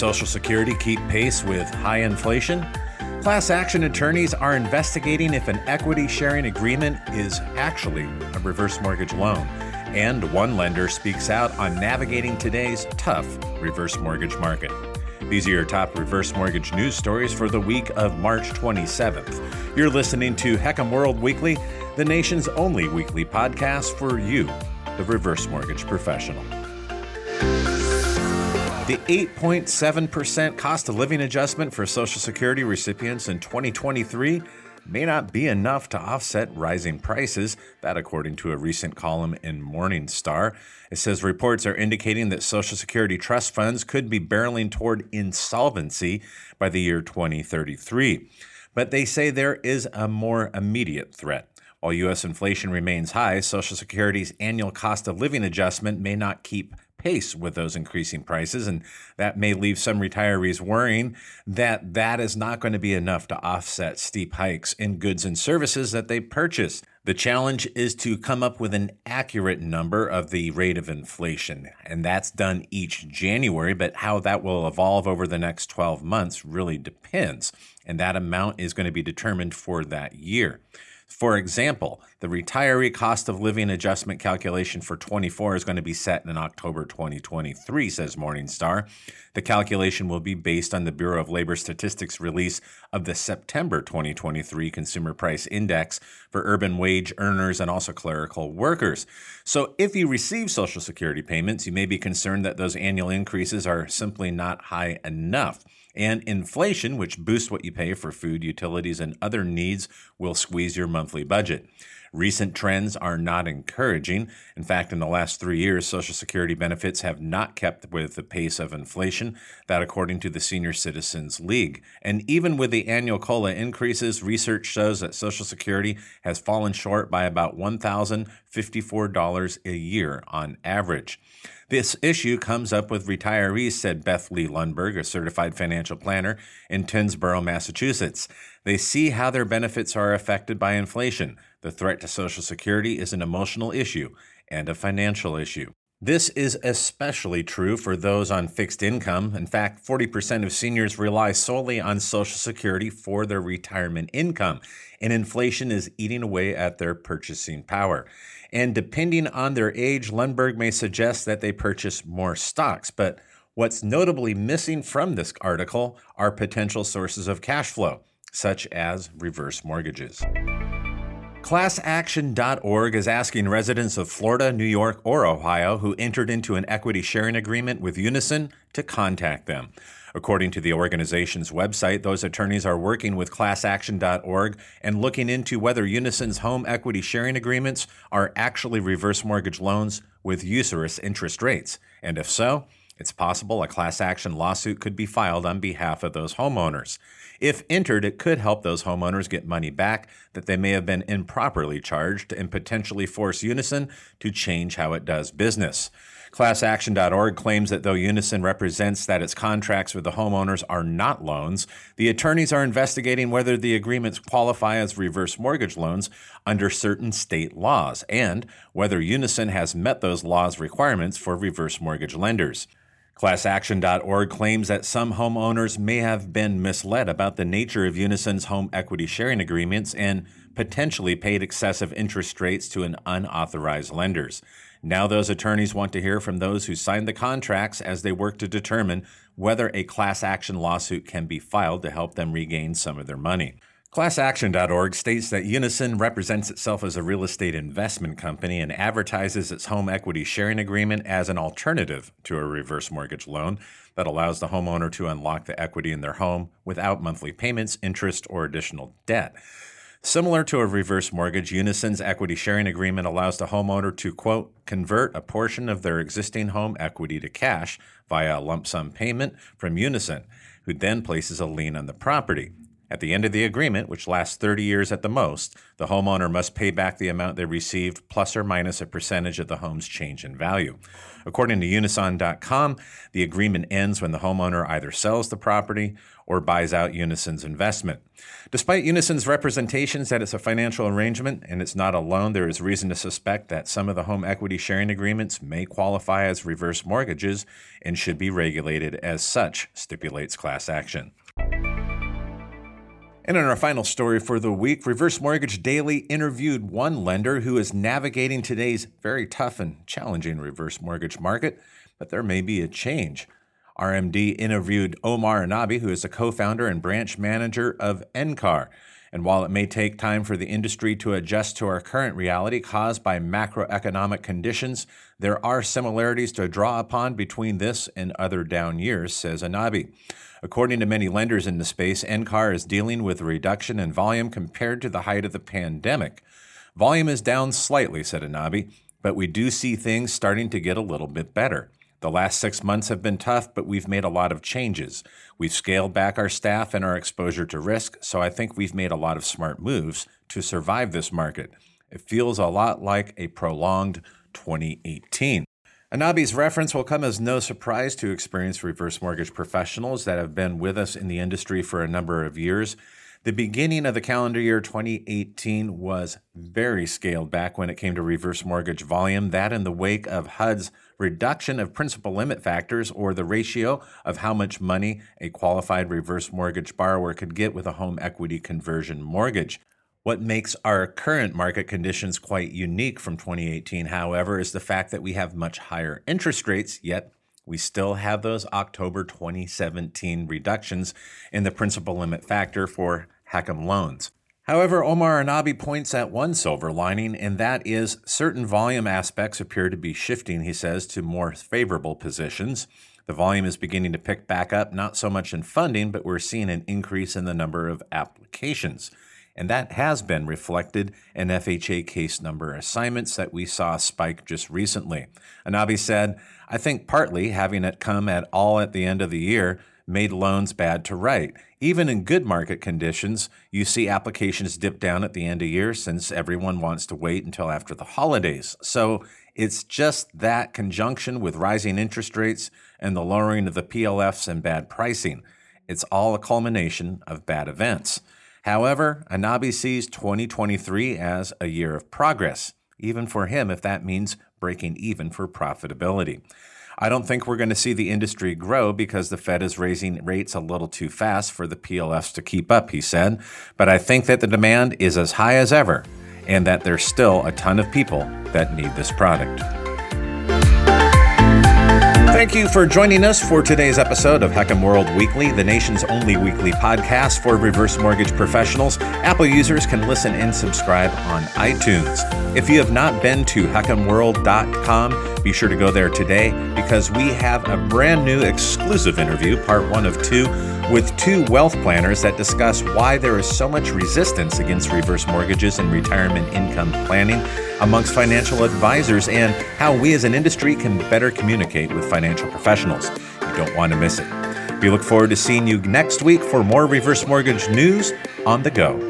Social Security keep pace with high inflation? Class action attorneys are investigating if an equity sharing agreement is actually a reverse mortgage loan. And one lender speaks out on navigating today's tough reverse mortgage market. These are your top reverse mortgage news stories for the week of March 27th. You're listening to HECM World Weekly, the nation's only weekly podcast for you, the reverse mortgage professional. The 8.7% cost of living adjustment for Social Security recipients in 2023 may not be enough to offset rising prices, that according to a recent column in Morningstar. It says reports are indicating that Social Security trust funds could be barreling toward insolvency by the year 2033. But they say there is a more immediate threat. While U.S. inflation remains high, Social Security's annual cost of living adjustment may not keep pace with those increasing prices. And that may leave some retirees worrying that that is not going to be enough to offset steep hikes in goods and services that they purchase. The challenge is to come up with an accurate number of the rate of inflation, and that's done each January. But how that will evolve over the next 12 months really depends, and that amount is going to be determined for that year. For example, the retiree cost of living adjustment calculation for 24 is going to be set in October 2023, says Morningstar. The calculation will be based on the Bureau of Labor Statistics release of the September 2023 Consumer Price Index for urban wage earners and also clerical workers. So, if you receive Social Security payments, you may be concerned that those annual increases are simply not high enough. And inflation, which boosts what you pay for food, utilities, and other needs, will squeeze your monthly budget. Recent trends are not encouraging. In fact, in the last three years, Social Security benefits have not kept with the pace of inflation, that according to the Senior Citizens League. And even with the annual COLA increases, research shows that Social Security has fallen short by about $1,054 a year on average. This issue comes up with retirees, said Beth Lee Lundberg, a certified financial planner in Tyngsborough, Massachusetts. They see how their benefits are affected by inflation. The threat to Social Security is an emotional issue and a financial issue. This is especially true for those on fixed income. In fact, 40% of seniors rely solely on Social Security for their retirement income, and inflation is eating away at their purchasing power. And depending on their age, Lundberg may suggest that they purchase more stocks. But what's notably missing from this article are potential sources of cash flow, such as reverse mortgages. ClassAction.org is asking residents of Florida, New York, or Ohio who entered into an equity sharing agreement with Unison to contact them. According to the organization's website, those attorneys are working with ClassAction.org and looking into whether Unison's home equity sharing agreements are actually reverse mortgage loans with usurious interest rates. And if so, it's possible a class action lawsuit could be filed on behalf of those homeowners. If entered, it could help those homeowners get money back that they may have been improperly charged and potentially force Unison to change how it does business. ClassAction.org claims that though Unison represents that its contracts with the homeowners are not loans, the attorneys are investigating whether the agreements qualify as reverse mortgage loans under certain state laws and whether Unison has met those laws' requirements for reverse mortgage lenders. ClassAction.org claims that some homeowners may have been misled about the nature of Unison's home equity sharing agreements and potentially paid excessive interest rates to an unauthorized lenders. Now, those attorneys want to hear from those who signed the contracts as they work to determine whether a class action lawsuit can be filed to help them regain some of their money. ClassAction.org states that Unison represents itself as a real estate investment company and advertises its home equity sharing agreement as an alternative to a reverse mortgage loan that allows the homeowner to unlock the equity in their home without monthly payments, interest, or additional debt. Similar to a reverse mortgage, Unison's equity sharing agreement allows the homeowner to, quote, convert a portion of their existing home equity to cash via a lump sum payment from Unison, who then places a lien on the property. At the end of the agreement, which lasts 30 years at the most, the homeowner must pay back the amount they received plus or minus a percentage of the home's change in value. According to Unison.com, the agreement ends when the homeowner either sells the property or buys out Unison's investment. Despite Unison's representations that it's a financial arrangement and it's not a loan, there is reason to suspect that some of the home equity sharing agreements may qualify as reverse mortgages and should be regulated as such, stipulates class action. And in our final story for the week, Reverse Mortgage Daily interviewed one lender who is navigating today's very tough and challenging reverse mortgage market, but there may be a change. RMD interviewed Omar Anabi, who is a co founder and branch manager of NCAR. And while it may take time for the industry to adjust to our current reality caused by macroeconomic conditions, there are similarities to draw upon between this and other down years, says Anabi. According to many lenders in the space, NCAR is dealing with a reduction in volume compared to the height of the pandemic. Volume is down slightly, said Anabi, but we do see things starting to get a little bit better. The last six months have been tough, but we've made a lot of changes. We've scaled back our staff and our exposure to risk, so I think we've made a lot of smart moves to survive this market. It feels a lot like a prolonged 2018. Anabi's reference will come as no surprise to experienced reverse mortgage professionals that have been with us in the industry for a number of years. The beginning of the calendar year 2018 was very scaled back when it came to reverse mortgage volume. That in the wake of HUD's reduction of principal limit factors or the ratio of how much money a qualified reverse mortgage borrower could get with a home equity conversion mortgage. What makes our current market conditions quite unique from 2018, however, is the fact that we have much higher interest rates, yet we still have those October 2017 reductions in the principal limit factor for HECM loans. However, Omar Anabi points at one silver lining, and that is certain volume aspects appear to be shifting, he says, to more favorable positions. The volume is beginning to pick back up, not so much in funding, but we're seeing an increase in the number of applications and that has been reflected in FHA case number assignments that we saw spike just recently. Anabi said, I think partly having it come at all at the end of the year made loans bad to write. Even in good market conditions, you see applications dip down at the end of year since everyone wants to wait until after the holidays. So it's just that conjunction with rising interest rates and the lowering of the PLFs and bad pricing. It's all a culmination of bad events. However, Anabi sees 2023 as a year of progress, even for him if that means breaking even for profitability. I don't think we're going to see the industry grow because the Fed is raising rates a little too fast for the PLFs to keep up, he said. But I think that the demand is as high as ever and that there's still a ton of people that need this product. Thank you for joining us for today's episode of HECM World Weekly, the nation's only weekly podcast for reverse mortgage professionals. Apple users can listen and subscribe on iTunes. If you have not been to HECMWorld.com, be sure to go there today because we have a brand new exclusive interview, part one of two, with two wealth planners that discuss why there is so much resistance against reverse mortgages and retirement income planning amongst financial advisors and how we as an industry can better communicate with financial professionals. You don't want to miss it. We look forward to seeing you next week for more reverse mortgage news on the go.